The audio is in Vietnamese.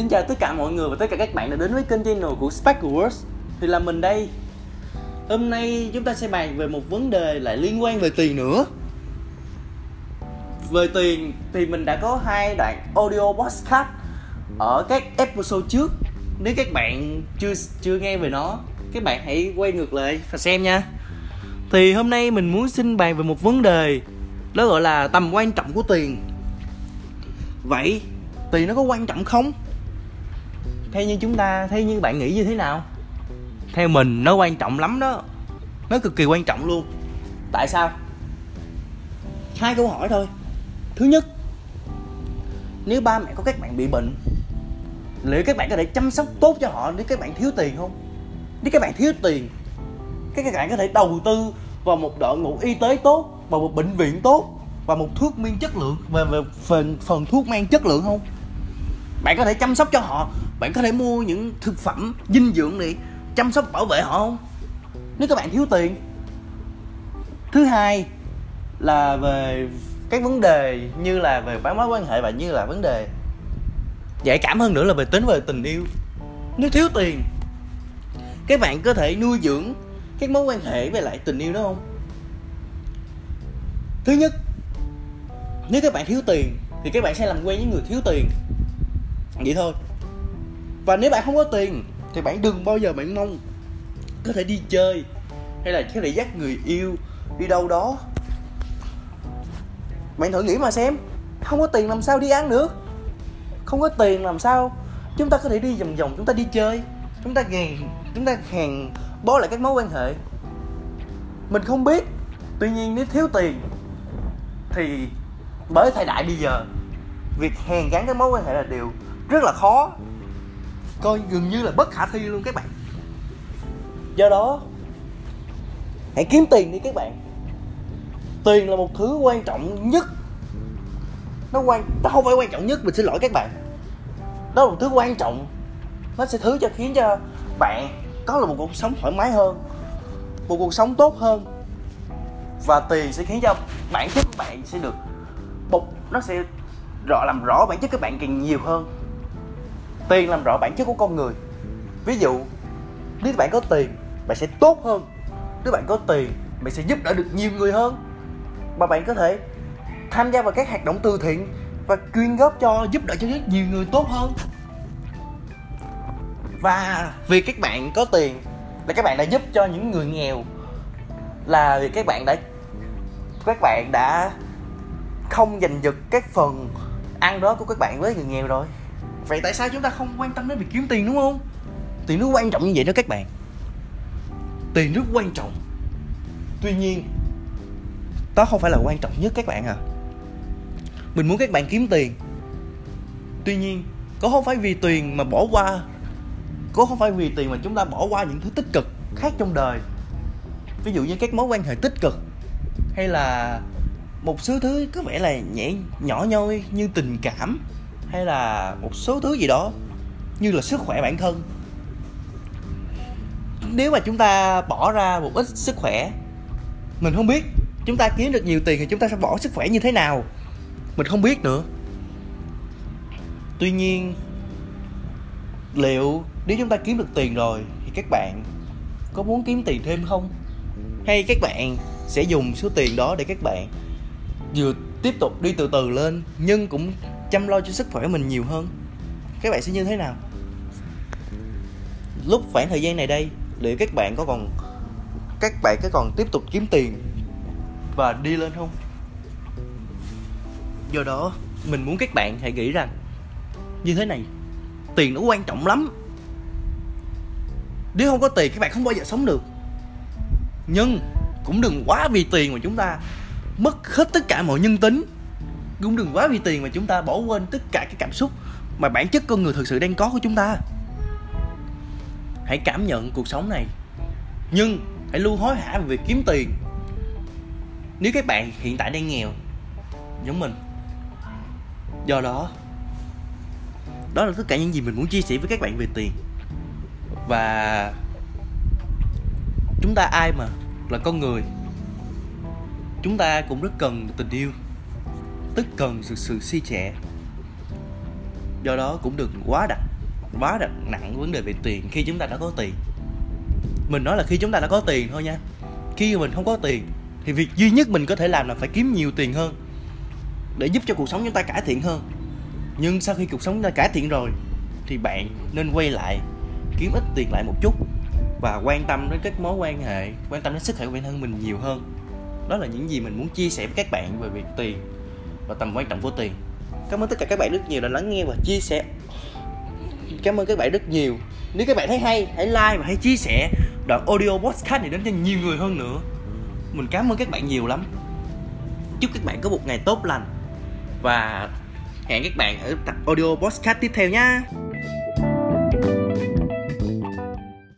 Xin chào tất cả mọi người và tất cả các bạn đã đến với kênh channel của Sparkle Words Thì là mình đây. Hôm nay chúng ta sẽ bàn về một vấn đề lại liên quan về tiền nữa. Về tiền thì mình đã có hai đoạn audio podcast Ở các episode trước. Nếu các bạn chưa chưa nghe về nó, Các bạn hãy quay ngược lại và xem nha. Thì hôm nay mình muốn xin bàn về một vấn đề, Đó gọi là tầm quan trọng của tiền. Vậy, tiền nó có quan trọng không? Theo như chúng ta theo như bạn nghĩ như thế nào? Theo mình nó quan trọng lắm đó. Nó cực kỳ quan trọng luôn. Tại sao? Hai câu hỏi thôi. Thứ nhất nếu ba mẹ có các bạn bị bệnh liệu các bạn có thể chăm sóc tốt cho họ nếu các bạn thiếu tiền không? Nếu các bạn thiếu tiền các bạn có thể đầu tư vào một đội ngũ y tế tốt vào một bệnh viện tốt và một thuốc men chất lượng về, về phần phần thuốc men chất lượng không? Bạn có thể chăm sóc cho họ. Bạn có thể mua những thực phẩm dinh dưỡng để chăm sóc bảo vệ họ không? Nếu các bạn thiếu tiền. Thứ hai là về các vấn đề như là về bán mối quan hệ và như là vấn đề dễ cảm hơn nữa là về tính về tình yêu. Nếu thiếu tiền, các bạn có thể nuôi dưỡng các mối quan hệ về lại tình yêu đó không? Thứ nhất, nếu các bạn thiếu tiền thì các bạn sẽ làm quen với người thiếu tiền vậy thôi. Và nếu bạn không có tiền, thì bạn đừng bao giờ bạn mong có thể đi chơi hay là có thể dắt người yêu đi đâu đó. Bạn thử nghĩ mà xem, không có tiền làm sao đi ăn được? Không có tiền làm sao chúng ta có thể đi vòng vòng, chúng ta đi chơi, chúng ta gàn chúng ta hàng bó lại các mối quan hệ? Mình không biết. Tuy nhiên nếu thiếu tiền, thì bởi thời đại bây giờ, việc hèn gắn các mối quan hệ là điều rất là khó. Coi gần như là bất khả thi luôn các bạn. Do đó hãy kiếm tiền đi các bạn. Tiền là một thứ quan trọng nhất. Nó quan nó không phải quan trọng nhất mình xin lỗi các bạn. Đó là một thứ quan trọng. Nó sẽ thứ cho khiến cho bạn có được một cuộc sống thoải mái hơn một cuộc sống tốt hơn. Và tiền sẽ khiến cho bản chất của bạn sẽ được bộc nó sẽ rõ làm rõ bản chất các bạn càng nhiều hơn tiền làm rõ bản chất của con người. Ví dụ, nếu bạn có tiền, bạn sẽ tốt hơn. Nếu bạn có tiền, bạn sẽ giúp đỡ được nhiều người hơn. Và bạn có thể tham gia vào các hoạt động từ thiện và quyên góp cho, giúp đỡ cho rất nhiều người tốt hơn. Và vì các bạn có tiền là các bạn đã giúp cho những người nghèo, là vì các bạn đã, các bạn đã không giành giật các phần ăn đó của các bạn với người nghèo rồi vậy tại sao chúng ta không quan tâm đến việc kiếm tiền, đúng không? Tiền nó quan trọng như vậy đó các bạn. Tiền rất quan trọng. Tuy nhiên, đó không phải là quan trọng nhất các bạn à. Mình muốn các bạn kiếm tiền. Tuy nhiên, có không phải vì tiền mà bỏ qua, có không phải vì tiền mà chúng ta bỏ qua những thứ tích cực khác trong đời. Ví dụ như các mối quan hệ tích cực, hay là một số thứ có vẻ là nhẹ, nhỏ nhoi như tình cảm hay là một số thứ gì đó như là sức khỏe bản thân? Nếu mà chúng ta bỏ ra một ít sức khỏe, mình không biết chúng ta kiếm được nhiều tiền thì chúng ta sẽ bỏ sức khỏe như thế nào? Mình không biết nữa. Tuy nhiên, liệu nếu chúng ta kiếm được tiền rồi thì các bạn có muốn kiếm tiền thêm không? Hay các bạn sẽ dùng số tiền đó để các bạn vừa tiếp tục đi từ từ lên, nhưng cũng chăm lo cho sức khỏe mình nhiều hơn. Các bạn sẽ như thế nào? Lúc khoảng thời gian này đây, liệu các bạn có còn, các bạn có còn tiếp tục kiếm tiền và đi lên không? Do đó, mình muốn các bạn hãy nghĩ rằng, như thế này, tiền nó quan trọng lắm. Nếu không có tiền, các bạn không bao giờ sống được. Nhưng cũng đừng quá vì tiền mà chúng ta mất hết tất cả mọi nhân tính cũng đừng quá vì tiền mà chúng ta bỏ quên tất cả cái cảm xúc mà bản chất con người thực sự đang có của chúng ta. Hãy cảm nhận cuộc sống này, nhưng hãy luôn hối hả về việc kiếm tiền. Nếu các bạn hiện tại đang nghèo, giống mình, do đó đó là tất cả những gì mình muốn chia sẻ với các bạn về tiền. Và chúng ta ai mà là con người, chúng ta cũng rất cần tình yêu tức cần sự sự si trẻ. Do đó cũng đừng quá đặt quá đặt nặng vấn đề về tiền khi chúng ta đã có tiền. Mình nói là khi chúng ta đã có tiền thôi nha. Khi mình không có tiền, thì việc duy nhất mình có thể làm là phải kiếm nhiều tiền hơn để giúp cho cuộc sống chúng ta cải thiện hơn. Nhưng sau khi cuộc sống chúng ta cải thiện rồi, thì bạn nên quay lại, kiếm ít tiền lại một chút và quan tâm đến các mối quan hệ, quan tâm đến sức khỏe của bản thân mình nhiều hơn. Đó là những gì mình muốn chia sẻ với các bạn về việc tiền và tầm quan trọng của tiền. Cảm ơn tất cả các bạn rất nhiều đã lắng nghe và chia sẻ. Cảm ơn các bạn rất nhiều. Nếu các bạn thấy hay, hãy like và hãy chia sẻ. Đoạn audio podcast này đến cho nhiều người hơn nữa. Mình cảm ơn các bạn nhiều lắm. Chúc các bạn có một ngày tốt lành. Và hẹn các bạn ở tập audio podcast tiếp theo nha.